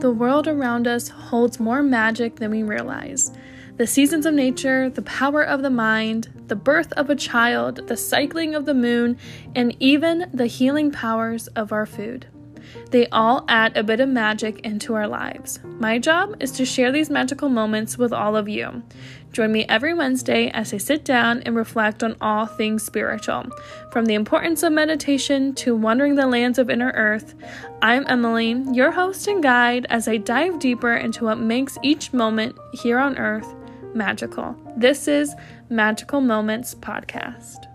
the world around us holds more magic than we realize. The seasons of nature, the power of the mind, the birth of a child, the cycling of the moon, and even the healing powers of our food. They all add a bit of magic into our lives. My job is to share these magical moments with all of you. Join me every Wednesday as I sit down and reflect on all things spiritual. From the importance of meditation to wandering the lands of inner earth, I'm Emily, your host and guide, as I dive deeper into what makes each moment here on earth magical. This is Magical Moments Podcast.